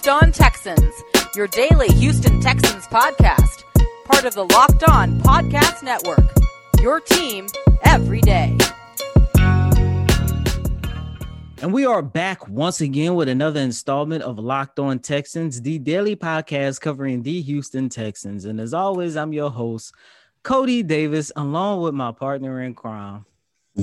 Locked On Texans, your daily Houston Texans podcast, part of the Locked On Podcast Network. Your team every day. And we are back once again with another installment of Locked On Texans, the daily podcast covering the Houston Texans. And as always, I'm your host, Cody Davis, along with my partner in crime,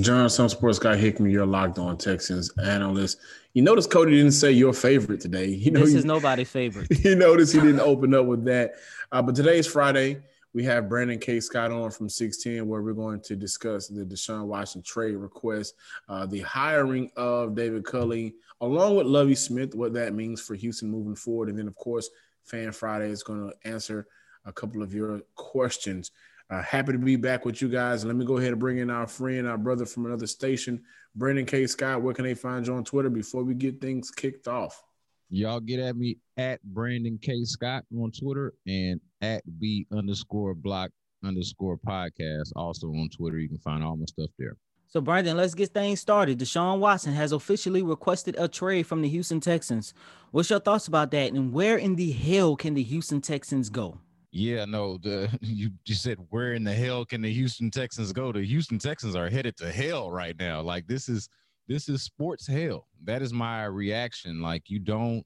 John, some sports guy Hickman, your locked on Texans analyst. You notice Cody didn't say your favorite today. You know, this you, is nobody's favorite. You notice he didn't open up with that. Uh, but today is Friday. We have Brandon K. Scott on from 610, where we're going to discuss the Deshaun Watson trade request, uh, the hiring of David Culley, along with Lovie Smith, what that means for Houston moving forward. And then, of course, Fan Friday is going to answer a couple of your questions. Uh, happy to be back with you guys. Let me go ahead and bring in our friend, our brother from another station, Brandon K. Scott. Where can they find you on Twitter before we get things kicked off? Y'all get at me at Brandon K. Scott on Twitter and at B underscore block underscore podcast. Also on Twitter. You can find all my stuff there. So, Brandon, let's get things started. Deshaun Watson has officially requested a trade from the Houston Texans. What's your thoughts about that? And where in the hell can the Houston Texans go? Yeah, no, the you you said where in the hell can the Houston Texans go? The Houston Texans are headed to hell right now. Like this is this is sports hell. That is my reaction. Like you don't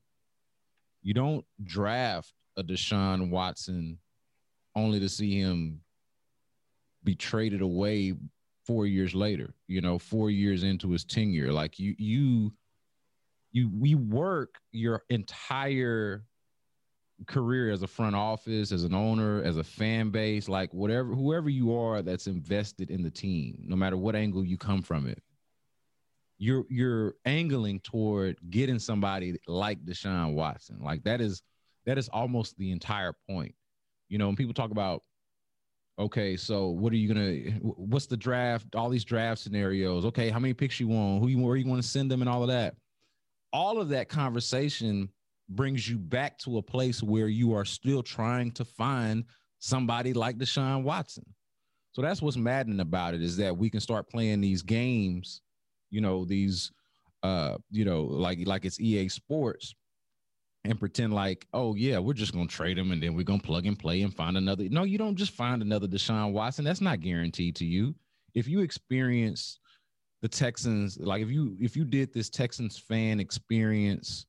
you don't draft a Deshaun Watson only to see him be traded away four years later, you know, four years into his tenure. Like you you you we work your entire career as a front office, as an owner, as a fan base, like whatever, whoever you are that's invested in the team, no matter what angle you come from it, you're you're angling toward getting somebody like Deshaun Watson. Like that is that is almost the entire point. You know, when people talk about okay, so what are you gonna what's the draft, all these draft scenarios, okay, how many picks you want, who you where you want to send them and all of that. All of that conversation brings you back to a place where you are still trying to find somebody like Deshaun Watson. So that's what's maddening about it is that we can start playing these games, you know, these uh, you know, like like it's EA Sports and pretend like, oh yeah, we're just gonna trade him and then we're gonna plug and play and find another. No, you don't just find another Deshaun Watson. That's not guaranteed to you. If you experience the Texans, like if you if you did this Texans fan experience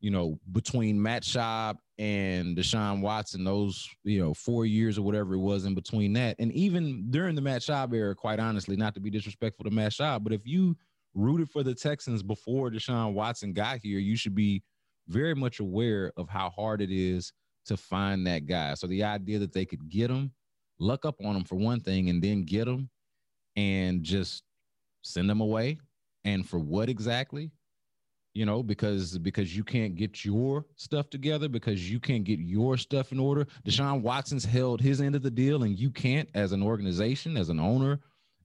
you know, between Matt Schaub and Deshaun Watson, those, you know, four years or whatever it was in between that. And even during the Matt Schaub era, quite honestly, not to be disrespectful to Matt Schaub, but if you rooted for the Texans before Deshaun Watson got here, you should be very much aware of how hard it is to find that guy. So the idea that they could get him, luck up on him for one thing, and then get him and just send them away. And for what exactly? You know, because because you can't get your stuff together, because you can't get your stuff in order. Deshaun Watson's held his end of the deal, and you can't, as an organization, as an owner,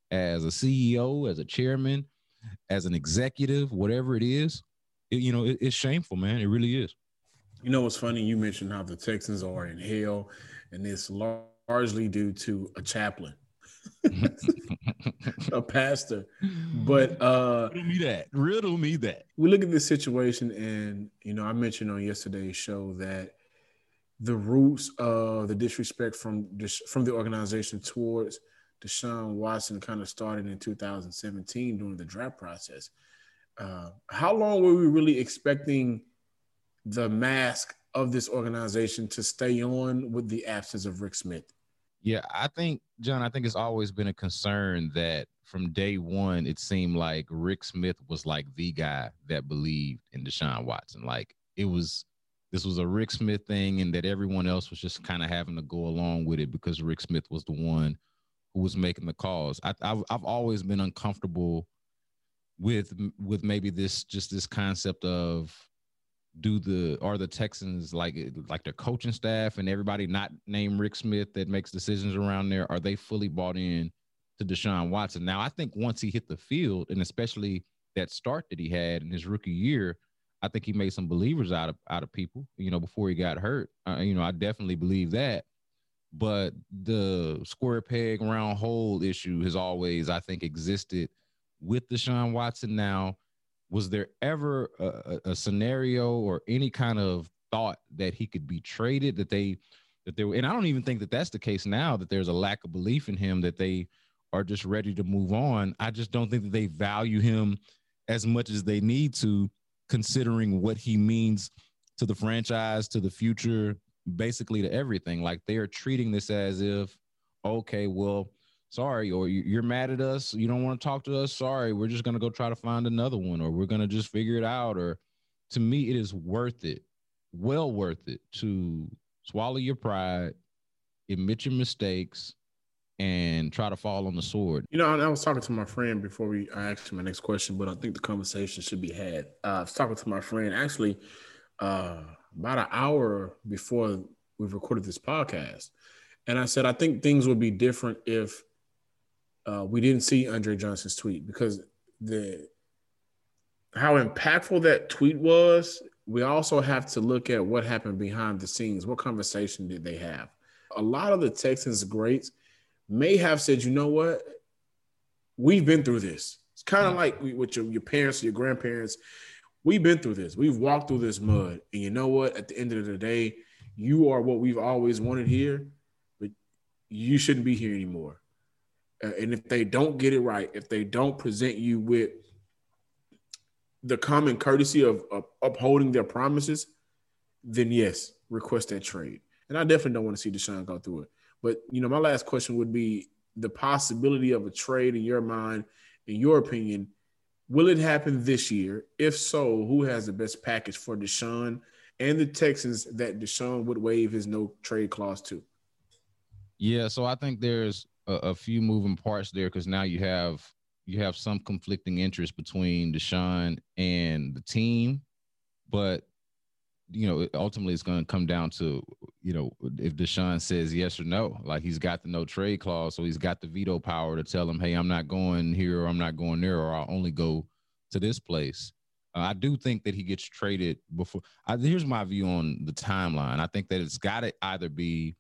as a CEO, as a chairman, as an executive, whatever it is. It, you know, it, it's shameful, man. It really is. You know what's funny? You mentioned how the Texans are in hell, and it's largely due to a chaplain. a pastor. But uh riddle me that. Riddle me that. We look at this situation, and you know, I mentioned on yesterday's show that the roots of the disrespect from from the organization towards Deshaun Watson kind of started in 2017 during the draft process. Uh, how long were we really expecting the mask of this organization to stay on with the absence of Rick Smith? Yeah, I think John, I think it's always been a concern that from day one, it seemed like Rick Smith was like the guy that believed in Deshaun Watson. Like it was, this was a Rick Smith thing, and that everyone else was just kind of having to go along with it because Rick Smith was the one who was making the calls. I, I've, I've always been uncomfortable with with maybe this just this concept of do the are the Texans like like their coaching staff and everybody not named Rick Smith that makes decisions around there are they fully bought in to Deshaun Watson? Now I think once he hit the field and especially that start that he had in his rookie year, I think he made some believers out of out of people. You know, before he got hurt, uh, you know, I definitely believe that. But the square peg round hole issue has always, I think, existed with Deshaun Watson. Now was there ever a, a, scenario or any kind of thought that he could be traded, that they that they were, and I don't even think that that's the case now. That there's a lack of belief in him that they are just ready to move on. I just don't think that they value him as much as they need to, considering what he means to the franchise, to the future, basically to everything. Like they are treating this as if, okay, well, sorry, or you're mad at us, you don't want to talk to us. Sorry, we're just gonna go try to find another one, or we're gonna just figure it out. Or to me, it is worth it, well worth it to swallow your pride, admit your mistakes, and try to fall on the sword. You know, I was talking to my friend before we I asked my next question, but I think the conversation should be had. Uh, I was talking to my friend actually uh, about an hour before we recorded this podcast, and I said I think things would be different if uh, we didn't see Andre Johnson's tweet because the how impactful that tweet was. We also have to look at what happened behind the scenes. What conversation did they have? A lot of the Texans greats may have said, you know what? We've been through this. It's kind of like with your, your parents, your grandparents. We've been through this. We've walked through this mud. And you know what? At the end of the day, you are what we've always wanted here, but you shouldn't be here anymore. Uh, and if they don't get it right, if they don't present you with the common courtesy of, of upholding their promises, then yes, request that trade. And I definitely don't want to see Deshaun go through it. But you know, my last question would be the possibility of a trade in your mind, in your opinion, will it happen this year? If so, who has the best package for Deshaun and the Texans that Deshaun would waive his no trade clause to? Yeah, so I think there's a, a few moving parts there because now you have you have some conflicting interest between Deshaun and the team, but you know, ultimately it's going to come down to, you know, if Deshaun says yes or no. Like he's got the no trade clause, so he's got the veto power to tell him, hey, I'm not going here or I'm not going there or I'll only go to this place. Uh, I do think that he gets traded before. I, here's my view on the timeline. I think that it's got to either be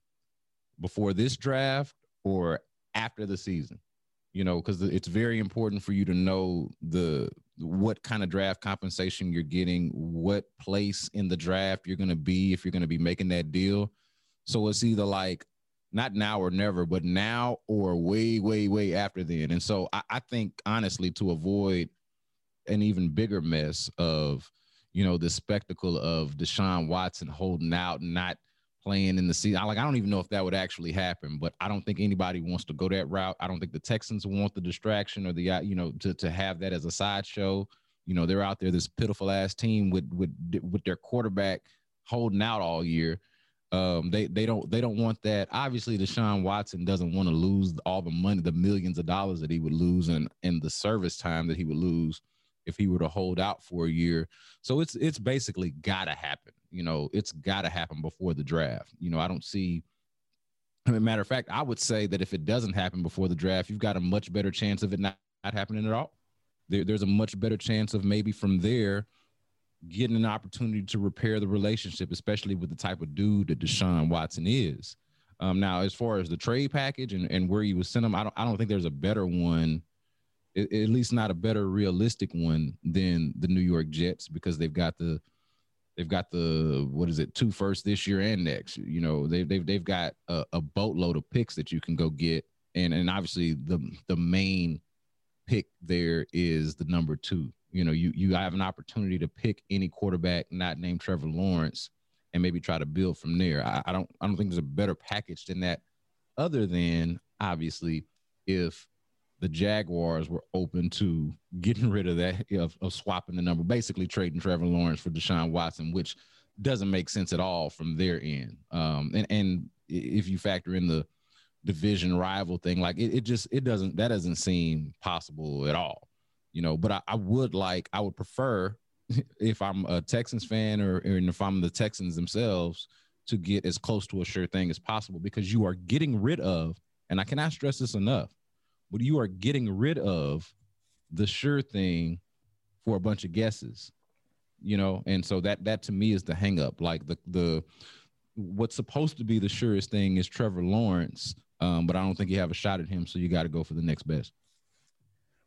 before this draft or after the season you know, because it's very important for you to know the what kind of draft compensation you're getting, what place in the draft you're going to be if you're going to be making that deal. So it's either like not now or never, but now or way, way, way after then. And so I, I think honestly, to avoid an even bigger mess of, you know, the spectacle of Deshaun Watson holding out and not – playing in the season. I like I don't even know if that would actually happen, but I don't think anybody wants to go that route. I don't think the Texans want the distraction or the uh, you know to to have that as a sideshow. You know, they're out there this pitiful ass team with with with their quarterback holding out all year. Um, they they don't they don't want that. Obviously, Deshaun Watson doesn't want to lose all the money, the millions of dollars that he would lose, and and the service time that he would lose if he were to hold out for a year. So it's it's basically got to happen. You know, it's got to happen before the draft. You know, I don't see. I mean, matter of fact, I would say that if it doesn't happen before the draft, you've got a much better chance of it not, not happening at all. There, there's a much better chance of maybe from there getting an opportunity to repair the relationship, especially with the type of dude that Deshaun Watson is. Um, now, as far as the trade package and, and where you would send them, I don't I don't think there's a better one at least not a better realistic one than the New York Jets because they've got the they've got the what is it two first this year and next you know they've they've, they've got a, a boatload of picks that you can go get. And and obviously the the main pick there is the number two. You know you you have an opportunity to pick any quarterback not named Trevor Lawrence and maybe try to build from there. I, I don't I don't think there's a better package than that other than obviously if the Jaguars were open to getting rid of that of, of, swapping the number, basically trading Trevor Lawrence for Deshaun Watson, which doesn't make sense at all from their end. Um, and and if you factor in the division rival thing, like it, it just it doesn't that doesn't seem possible at all. You know, but I, I would like I would prefer if I'm a Texans fan or, or if I'm the Texans themselves to get as close to a sure thing as possible because you are getting rid of, and I cannot stress this enough but you are getting rid of the sure thing for a bunch of guesses you know? And so that that to me is the hang up like the the what's supposed to be the surest thing is trevor lawrence um, but i don't think you have a shot at him so you got to go for the next best.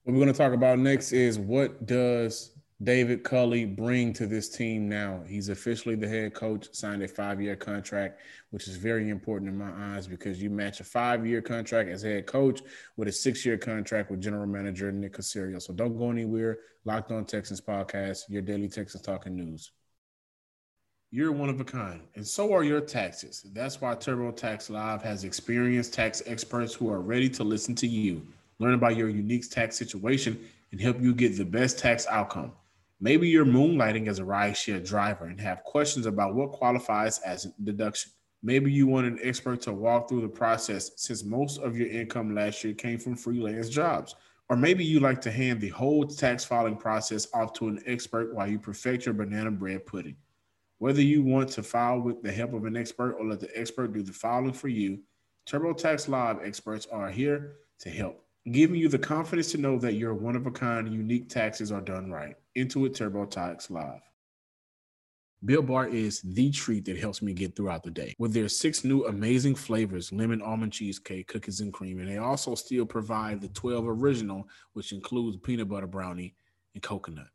What we're going to talk about next is what does David Culley bring to this team now? He's officially the head coach, signed a five year contract, which is very important in my eyes because you match a five year contract as head coach with a six year contract with general manager Nick Caserio. So don't go anywhere. Locked on Texans podcast, your daily Texans talking news. You're one of a kind, and so are your taxes. That's why TurboTax Live has experienced tax experts who are ready to listen to you, learn about your unique tax situation, and help you get the best tax outcome. Maybe you're moonlighting as a rideshare driver and have questions about what qualifies as a deduction. Maybe you want an expert to walk through the process since most of your income last year came from freelance jobs. Or maybe you like to hand the whole tax filing process off to an expert while you perfect your banana bread pudding. Whether you want to file with the help of an expert or let the expert do the filing for you, TurboTax Live experts are here to help giving you the confidence to know that your one of a kind unique taxes are done right. Intuit TurboTax Live. Built Bar is the treat that helps me get throughout the day. With their six new amazing flavors lemon almond cheesecake, cookies, and cream. And they also still provide the 12 original, which includes peanut butter brownie and coconut,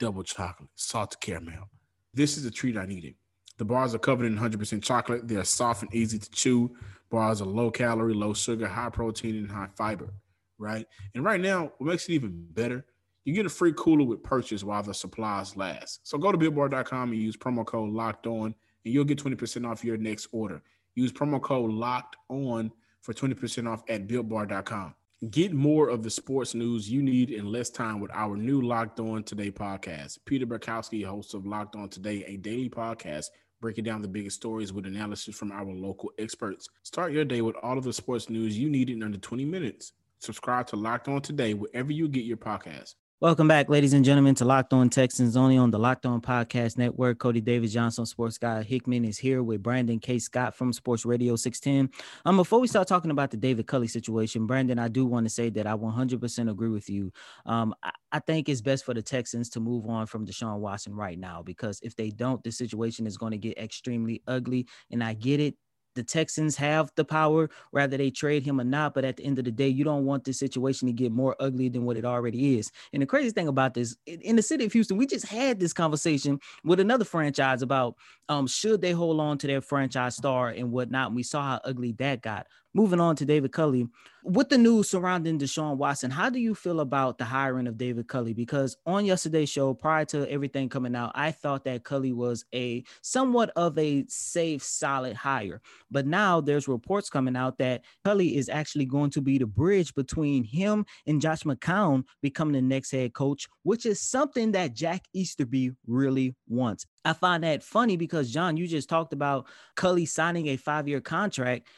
double chocolate, salted caramel. This is the treat I needed. The bars are covered in 100% chocolate. They're soft and easy to chew. Bars are low calorie, low sugar, high protein, and high fiber right? And right now, what makes it even better, you get a free cooler with purchase while the supplies last. So go to builtbar.com and use promo code locked on, and you'll get 20% off your next order. Use promo code locked on for 20% off at builtbar.com. Get more of the sports news you need in less time with our new Locked On Today podcast. Peter Bukowski, host of Locked On Today, a daily podcast breaking down the biggest stories with analysis from our local experts. Start your day with all of the sports news you need in under 20 minutes. Subscribe to Locked On today, wherever you get your podcast. Welcome back, ladies and gentlemen, to Locked On Texans, only on the Locked On Podcast Network. Cody Davis Johnson, sports guy Hickman, is here with Brandon K. Scott from Sports Radio 610. Um, before we start talking about the David Culley situation, Brandon, I do want to say that I 100% agree with you. Um, I, I think it's best for the Texans to move on from Deshaun Watson right now because if they don't, the situation is going to get extremely ugly. And I get it the Texans have the power, whether they trade him or not. But at the end of the day, you don't want this situation to get more ugly than what it already is. And the crazy thing about this, in the city of Houston, we just had this conversation with another franchise about um, should they hold on to their franchise star and whatnot. And we saw how ugly that got. Moving on to David Culley, with the news surrounding Deshaun Watson, how do you feel about the hiring of David Culley? Because on yesterday's show, prior to everything coming out, I thought that Culley was a somewhat of a safe, solid hire. But now there's reports coming out that Culley is actually going to be the bridge between him and Josh McCown becoming the next head coach, which is something that Jack Easterby really wants. I find that funny because John, you just talked about Culley signing a five-year contract.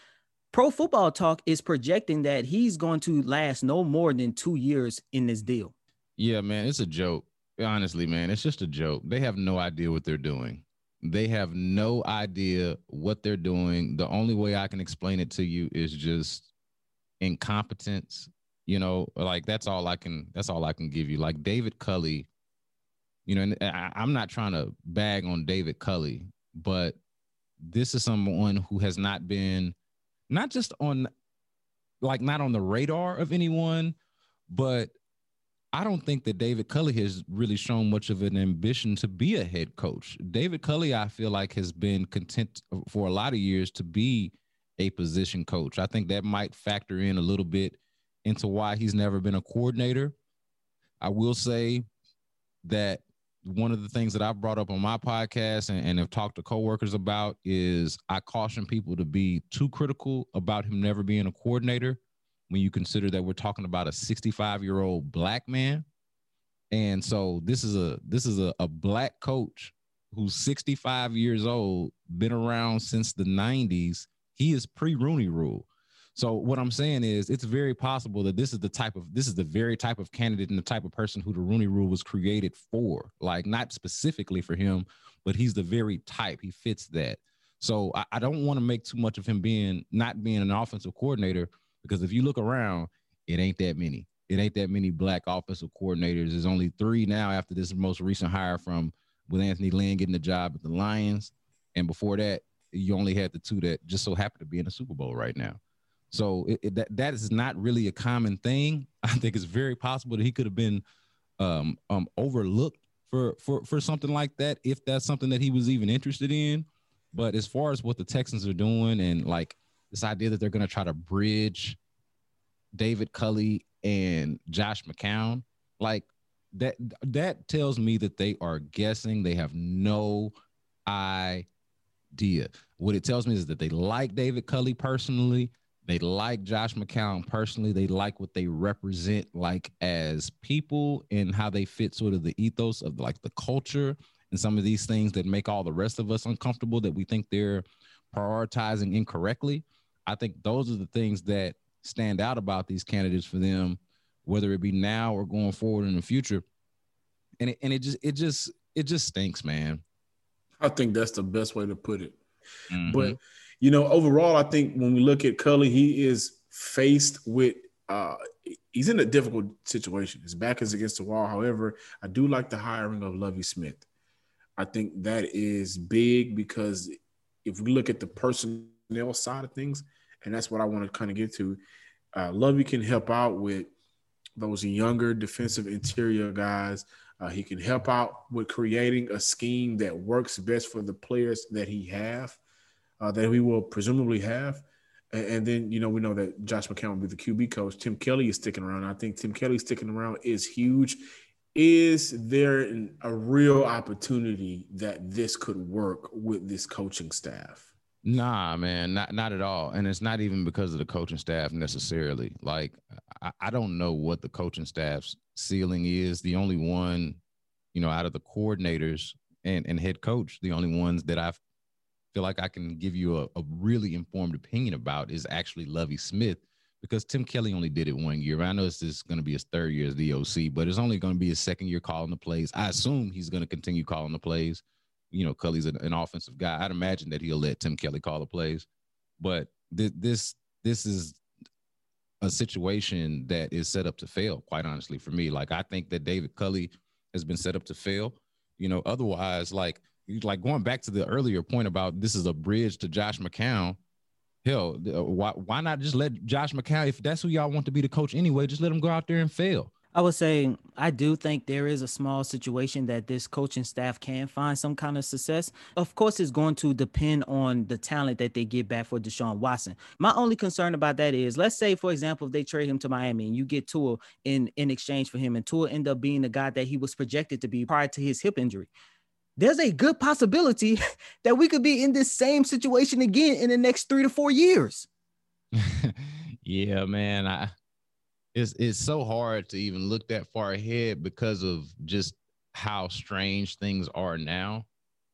Pro Football Talk is projecting that he's going to last no more than two years in this deal. Yeah, man, it's a joke. Honestly, man, it's just a joke. They have no idea what they're doing. They have no idea what they're doing. The only way I can explain it to you is just incompetence. You know, like that's all I can. That's all I can give you. Like David Culley. You know, and I, I'm not trying to bag on David Culley, but this is someone who has not been not just on like not on the radar of anyone, but I don't think that David Culley has really shown much of an ambition to be a head coach. David Culley, I feel like, has been content for a lot of years to be a position coach. I think that might factor in a little bit into why he's never been a coordinator. I will say that one of the things that I've brought up on my podcast and, and have talked to coworkers about is I caution people to be too critical about him never being a coordinator when you consider that we're talking about a 65 year old black man. And so this is a this is a, a black coach who's 65 years old, been around since the 90s. He is pre Rooney rule. So what I'm saying is it's very possible that this is the type of this is the very type of candidate and the type of person who the Rooney rule was created for. Like not specifically for him, but he's the very type. He fits that. So I, I don't want to make too much of him being not being an offensive coordinator because if you look around, it ain't that many. It ain't that many black offensive coordinators. There's only three now after this most recent hire from with Anthony Lynn getting the job at the Lions. And before that, you only had the two that just so happen to be in the Super Bowl right now. So it, it, that that is not really a common thing. I think it's very possible that he could have been um, um, overlooked for for for something like that if that's something that he was even interested in. But as far as what the Texans are doing and like this idea that they're going to try to bridge David Culley and Josh McCown, like that that tells me that they are guessing. They have no idea. What it tells me is that they like David Culley personally. They like Josh McCown personally. They like what they represent, like as people and how they fit sort of the ethos of like the culture and some of these things that make all the rest of us uncomfortable that we think they're prioritizing incorrectly. I think those are the things that stand out about these candidates for them, whether it be now or going forward in the future. And it, and it just it just it just stinks, man. I think that's the best way to put it. Mm-hmm. But you know, overall, I think when we look at Culley, he is faced with uh he's in a difficult situation. His back is against the wall. However, I do like the hiring of Lovie Smith. I think that is big because if we look at the personnel side of things, and that's what I want to kind of get to, uh, Lovie can help out with those younger defensive interior guys. Uh, he can help out with creating a scheme that works best for the players that he have uh, that we will presumably have. And, and, then, you know, we know that Josh McCown will be the QB coach. Tim Kelly is sticking around. I think Tim Kelly sticking around is huge. Is there an, a real opportunity that this could work with this coaching staff? Nah, man, not not at all. And it's not even because of the coaching staff necessarily. Like, I, I don't know what the coaching staff's ceiling is. The only one, you know, out of the coordinators and, and head coach, the only ones that I've feel like I can give you a, a really informed opinion about is actually Lovie Smith because Tim Kelly only did it one year. I know this is going to be his third year as the OC, but it's only going to be his second year calling the plays. I assume he's going to continue calling the plays. You know, Culley's an, an, offensive guy. I'd imagine that he'll let Tim Kelly call the plays, but th- this this is a situation that is set up to fail. Quite honestly, for me, like I think that David Culley has been set up to fail. You know, otherwise, like like going back to the earlier point about this is a bridge to Josh McCown. Hell, uh, why why not just let Josh McCown, if that's who y'all want to be the coach anyway, just let him go out there and fail. I would say I do think there is a small situation that this coaching staff can find some kind of success. Of course, it's going to depend on the talent that they get back for Deshaun Watson. My only concern about that is, let's say, for example, if they trade him to Miami and you get Tua in in exchange for him, and Tua end up being the guy that he was projected to be prior to his hip injury there's a good possibility that we could be in this same situation again in the next three to four years. yeah, man. I it's it's so hard to even look that far ahead because of just how strange things are now.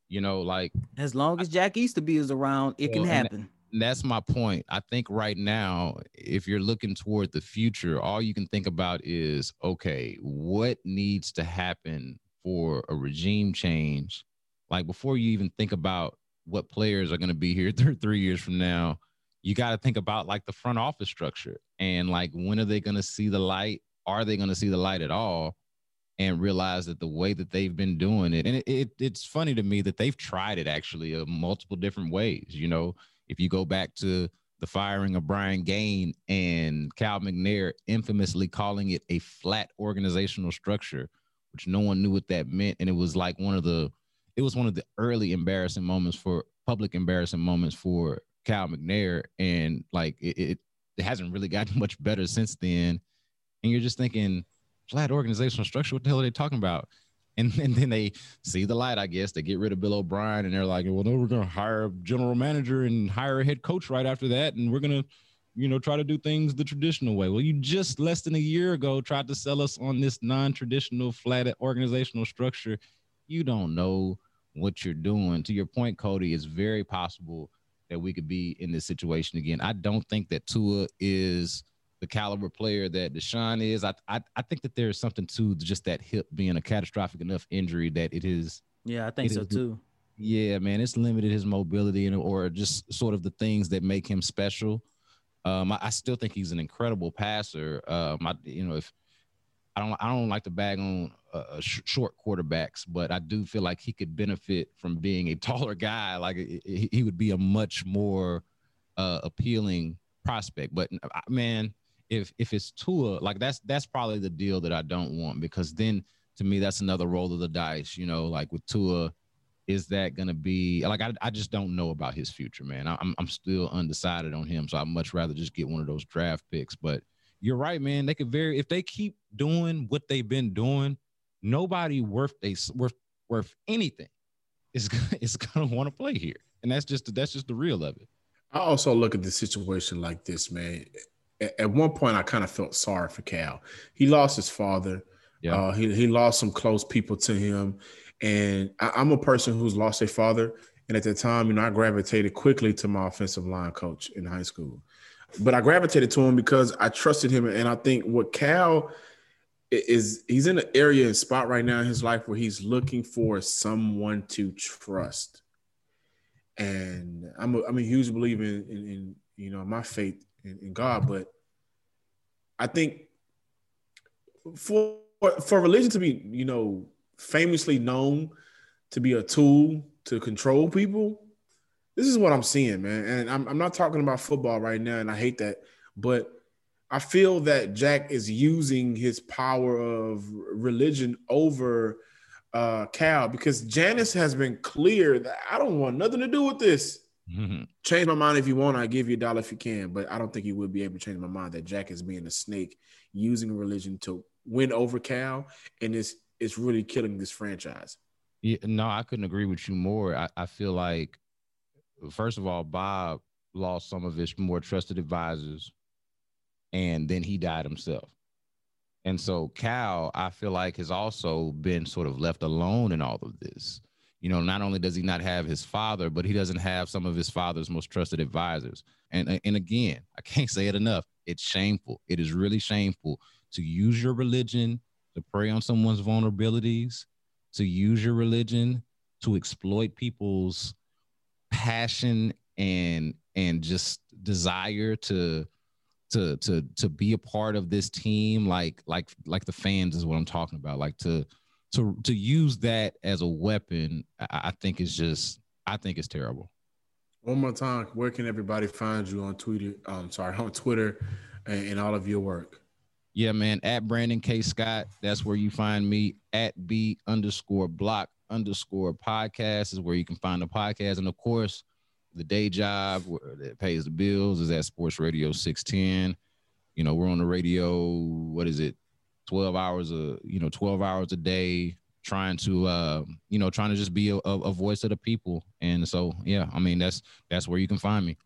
You know, like as long as Jack Easterby is around, it well, can happen. That's my point. I think right now, if you're looking toward the future, all you can think about is okay, what needs to happen for a regime change, like before you even think about what players are going to be here th- three years from now, you got to think about like the front office structure and like when are they going to see the light? Are they going to see the light at all? And realize that the way that they've been doing it, and it, it it's funny to me that they've tried it actually uh, multiple different ways. You know, if you go back to the firing of Brian Gaine and Cal McNair infamously calling it a flat organizational structure, which no one knew what that meant. And it was like one of the, it was one of the early embarrassing moments for public embarrassing moments for Cal McNair. And like it, it, it hasn't really gotten much better since then. And you're just thinking, flat organizational structure, what the hell are they talking about? And, and then they see the light, I guess. They get rid of Bill O'Brien and they're like, well, no, we're going to hire a general manager and hire a head coach right after that. And we're going to you know, try to do things the traditional way. Well, you just less than a year ago tried to sell us on this non-traditional flat organizational structure. You don't know what you're doing. To your point, Cody, it's very possible that we could be in this situation again. I don't think that Tua is the caliber player that Deshaun is. I, I I think that there's something to just that hip being a catastrophic enough injury that it is. Yeah, I think so is, too. Yeah, man, it's limited his mobility and or just sort of the things that make him special. Um, I, I, still think he's an incredible passer. Um, I, you know, if I don't, I don't like to bag on uh, uh sh- short quarterbacks, but I do feel like he could benefit from being a taller guy. Like he, he would be a much more uh, appealing prospect. But man, if if it's Tua, like that's that's probably the deal that I don't want because then to me, that's another roll of the dice. You know, like with Tua, is that going to be like I, I just don't know about his future, man. I'm I'm still undecided on him, so I'd much rather just get one of those draft picks. But you're right, man. They could very if they keep doing what they've been doing, nobody worth a worth worth anything is is going to want to play here, and that's just that's just the real of it. I also look at the situation like this, man. At one point, I kind of felt sorry for Cal. He lost his father. Yeah. Uh, he he lost some close people to him, and I, am a person who's lost a father. And at the time, you know, I gravitated quickly to my offensive line coach in high school. But I gravitated to him because I trusted him, and I think what Cal is he's in an area and spot right now in his life where he's looking for someone to trust. And I'm a, I'm a huge believer in, in, in you know my faith in, in God, but I think for for religion to be, you know, famously known to be a tool to control people, this is what I'm seeing, man. And I'm, I'm not talking about football right now, and I hate that, but I feel that Jack is using his power of religion over uh, Cal because Janice has been clear that I don't want nothing to do with this. Mm-hmm. Change my mind if you want. I give you a dollar if you can, but I don't think he would be able to change my mind that Jack is being a snake using religion to win over Cal, and it's it's really killing this franchise. Yeah, no, I couldn't agree with you more. I, I feel like, first of all, Bob lost some of his more trusted advisors, and then he died himself. And so Cal, I feel like, has also been sort of left alone in all of this. You know, not only does he not have his father, but he doesn't have some of his father's most trusted advisors. And and again, I can't say it enough. It's shameful. It is really shameful to use your religion to prey on someone's vulnerabilities, to use your religion to exploit people's passion and and just desire to to to to be a part of this team like like like the fans is what I'm talking about like to to to use that as a weapon I, think is just I think it's terrible. One more time, where can everybody find you on Twitter? Um, sorry, on Twitter and, and all of your work. Yeah, man. At Brandon K. Scott. That's where you find me. At B underscore block underscore podcast is where you can find the podcast. And of course, the day job that pays the bills is at Sports Radio 610. You know, we're on the radio, what is it? 12 hours a, you know, 12 hours a day, trying to uh, you know, trying to just be a, a voice of the people. And so yeah, I mean that's that's where you can find me.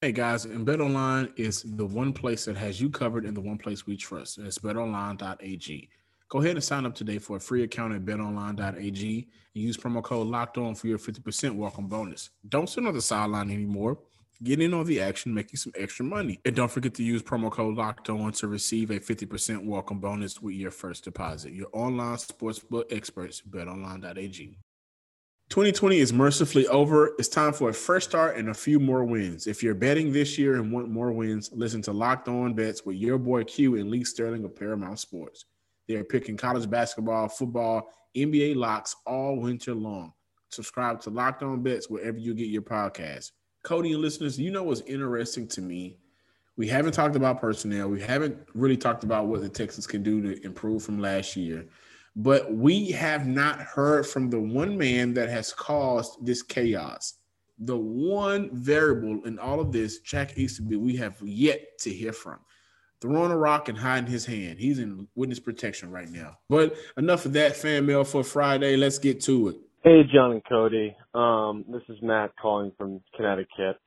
Hey guys, and BetOnline is the one place that has you covered and the one place we trust. It's betonline.ag. Go ahead and sign up today for a free account at betonline.ag and use promo code locked on for your 50% welcome bonus. Don't sit on the sideline anymore. Get in on the action, making some extra money. And don't forget to use promo code locked on to receive a 50% welcome bonus with your first deposit. Your online sportsbook experts, betonline.ag. 2020 is mercifully over. It's time for a fresh start and a few more wins. If you're betting this year and want more wins, listen to Locked On Bets with your boy Q and Lee Sterling of Paramount Sports. They are picking college basketball, football, NBA locks all winter long. Subscribe to Locked On Bets wherever you get your podcast. Cody and listeners, you know what's interesting to me? We haven't talked about personnel. We haven't really talked about what the Texans can do to improve from last year. But we have not heard from the one man that has caused this chaos. The one variable in all of this, Jack Easterby, we have yet to hear from. Throwing a rock and hiding his hand. He's in witness protection right now. But enough of that fan mail for Friday. Let's get to it. Hey, John and Cody. Um, this is Matt calling from Connecticut.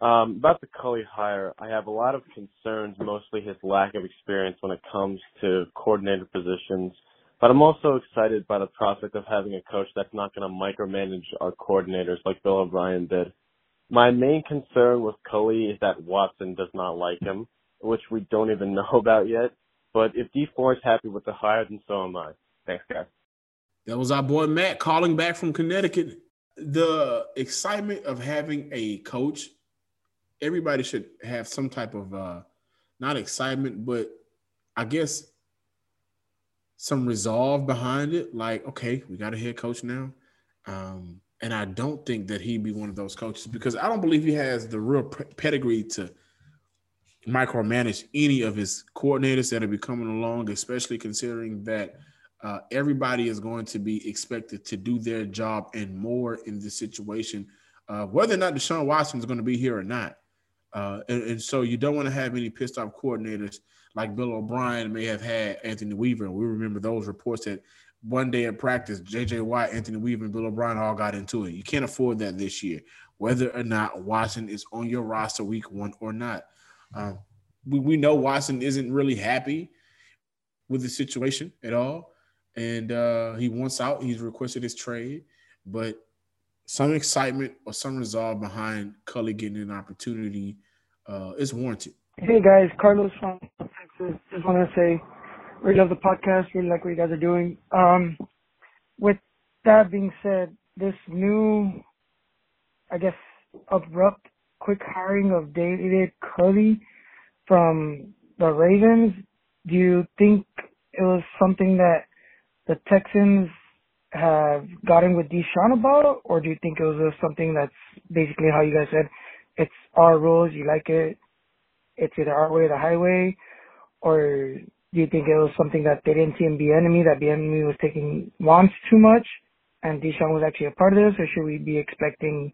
Um, about the Culley hire, I have a lot of concerns, mostly his lack of experience when it comes to coordinator positions but I'm also excited by the prospect of having a coach that's not going to micromanage our coordinators like Bill O'Brien did. My main concern with Culley is that Watson does not like him, which we don't even know about yet. But if Dee is happy with the hire, then so am I. Thanks, guys. That was our boy Matt calling back from Connecticut. The excitement of having a coach, everybody should have some type of uh not excitement, but I guess some resolve behind it. Like, okay, we got a head coach now. Um, and I don't think that he'd be one of those coaches because I don't believe he has the real pedigree to micromanage any of his coordinators that are be coming along, especially considering that Uh, everybody is going to be expected to do their job and more in this situation, uh, whether or not Deshaun Watson is going to be here or not. Uh, and, and, so you don't want to have any pissed off coordinators like Bill O'Brien may have had Anthony Weaver. And We remember those reports that one day in practice, JJ Watt, Anthony Weaver, and Bill O'Brien all got into it. You can't afford that this year, whether or not Watson is on your roster week one or not. Um, we, we know Watson isn't really happy with the situation at all. And uh, he wants out. He's requested his trade, but some excitement or some resolve behind Culley getting an opportunity uh, is warranted. Hey guys, Carlos from Texas. Just want to say, really love the podcast. Really like what you guys are doing. Um, with that being said, this new, I guess, abrupt, quick hiring of David Culley from the Ravens, do you think it was something that the Texans have gotten with Deshaun about, or do you think it was something that's basically how you guys said, it's our rules, you like it, it's either our way or the highway, or do you think it was something that they didn't see in Bieniemy, that Bieniemy was taking wants too much, and Deshaun was actually a part of this, or should we be expecting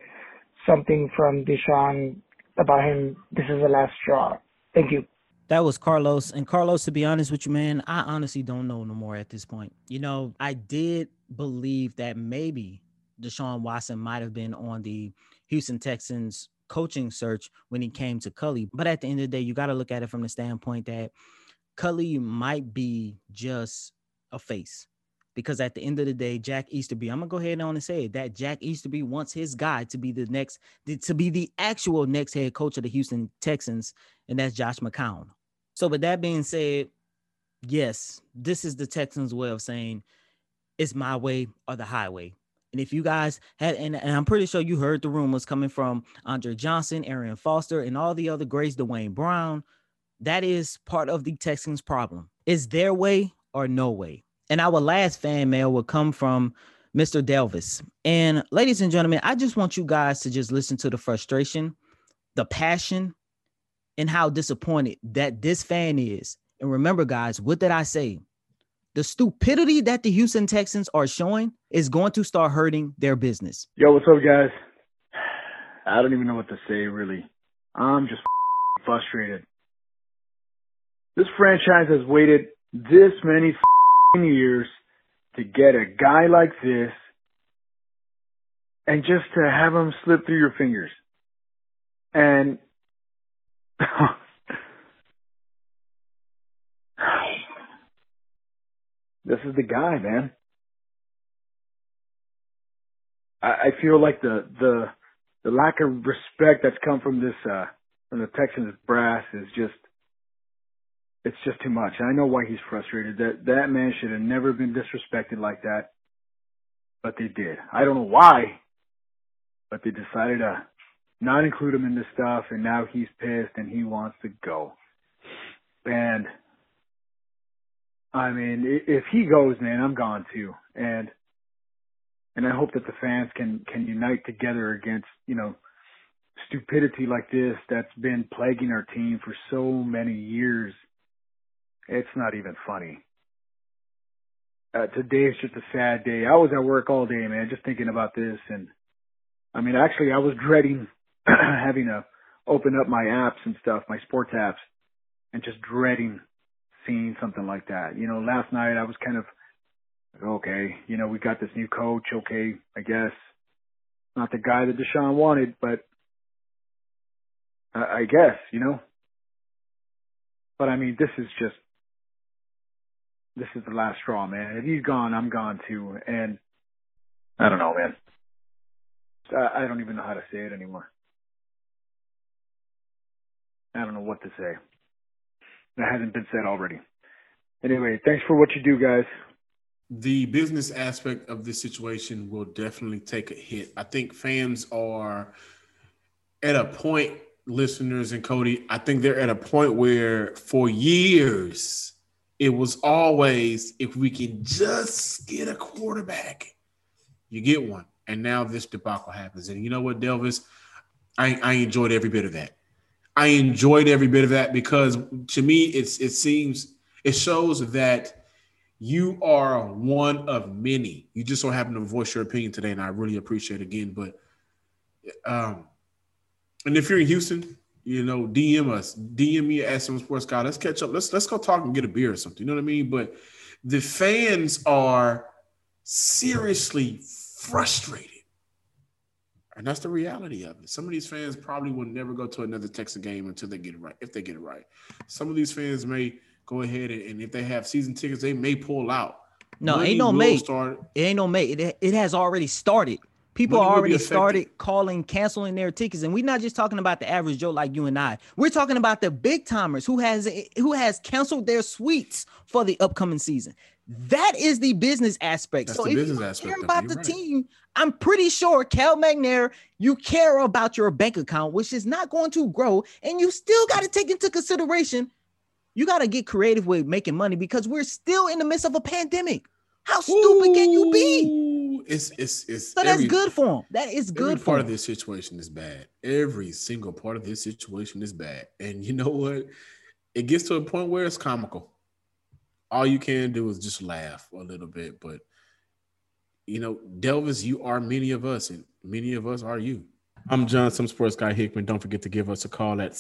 something from Deshaun about him, this is the last straw? Thank you. That was Carlos. And Carlos, to be honest with you, man, I honestly don't know no more at this point. You know, I did believe that maybe Deshaun Watson might have been on the Houston Texans coaching search when he came to Culley. But at the end of the day, you got to look at it from the standpoint that Culley might be just a face because at the end of the day, Jack Easterby, I'm gonna go ahead on and say it, that Jack Easterby wants his guy to be the next, to be the actual next head coach of the Houston Texans, and that's Josh McCown. So, with that being said, yes, this is the Texans' way of saying it's my way or the highway. And if you guys had, and, and I'm pretty sure you heard the rumors coming from Andre Johnson, Arian Foster, and all the other greats, Duane Brown, that is part of the Texans' problem. Is their way or no way? And our last fan mail will come from Mr. Delvis. And ladies and gentlemen, I just want you guys to just listen to the frustration, the passion, and how disappointed that this fan is. And remember, guys, what did I say? The stupidity that the Houston Texans are showing is going to start hurting their business. Yo, what's up, guys? I don't even know what to say, really. I'm just frustrated. This franchise has waited this many years to get a guy like this and just to have him slip through your fingers. And this is the guy, man. I, I feel like the the the lack of respect that's come from this uh from the Texans brass is just it's just too much. And I know why he's frustrated. That that man should have never been disrespected like that. But they did. I don't know why, but they decided to not include him in this stuff and now he's pissed and he wants to go. And I mean, if he goes, man, I'm gone too. And and I hope that the fans can can unite together against, you know, stupidity like this that's been plaguing our team for so many years it's not even funny. Uh, today is just a sad day. I was at work all day, man, just thinking about this. And I mean, actually, I was dreading having to open up my apps and stuff, my sports apps, and just dreading seeing something like that. You know, last night I was kind of, okay, you know, we got this new coach. Okay, I guess not the guy that Deshaun wanted, but I, I guess, you know. But I mean, this is just this is the last straw, man. If he's gone, I'm gone too. And I don't know, man. I, I don't even know how to say it anymore. I don't know what to say. That hasn't been said already. Anyway, thanks for what you do, guys. The business aspect of this situation will definitely take a hit. I think fans are at a point, listeners and Cody, I think they're at a point where for years, it was always if we can just get a quarterback, you get one. And now this debacle happens. And you know what, Delvis? I, I enjoyed every bit of that. I enjoyed every bit of that because to me, it's it seems it shows that You are one of many. You just so happen to voice your opinion today, and I really appreciate it again. But um, and if you're in Houston, you know, DM us, DM me at SM Sports Guy. Let's catch up. Let's let's go talk and get a beer or something. You know what I mean? But the fans are seriously frustrated. And that's the reality of it. Some of these fans probably will never go to another Texas game until they get it right, if they get it right. Some of these fans may go ahead and, and if they have season tickets, they may pull out. No, Money ain't no mate. Start. It ain't no mate. It, it has already started. People be already started calling, canceling their tickets, and we're not just talking about the average Joe like you and I. We're talking about the big timers who has who has canceled their suites for the upcoming season. That is the business aspect. That's so the if business you aspect care about the right. team, I'm pretty sure Cal McNair, you care about your bank account, which is not going to grow, and you still got to take into consideration. You got to get creative with making money because we're still in the midst of a pandemic. How stupid can you be? Ooh, It's it's it's So that's every- good for him. That is Every good for part him. of this situation is bad. Every single part of this situation is bad. And you know what? It gets to a point where it's comical. All you can do is just laugh a little bit. But you know, Delvis, you are many of us, and many of us are you. I'm John, some sports guy Hickman. Don't forget to give us a call at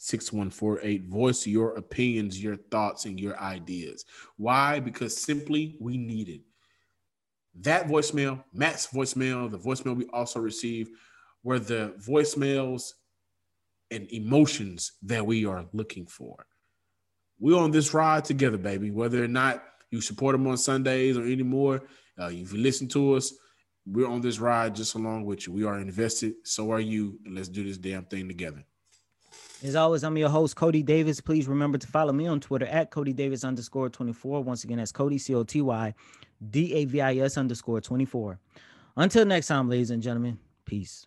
737-471-6148. Voice your opinions, your thoughts, and your ideas. Why? Because simply we need it that voicemail, Matt's voicemail, the voicemail we also received were the voicemails and emotions that we are looking for. We're on this ride together, baby. Whether or not you support them on Sundays or anymore, uh, if you listen to us, we're on this ride just along with you. We are invested. So are you. Let's do this damn thing together. As always, I'm your host, Coty Davis. Please remember to follow me on Twitter at Coty Davis underscore 24. Once again, that's Coty, C O T Y D A V I S underscore 24. Until next time, ladies and gentlemen, peace.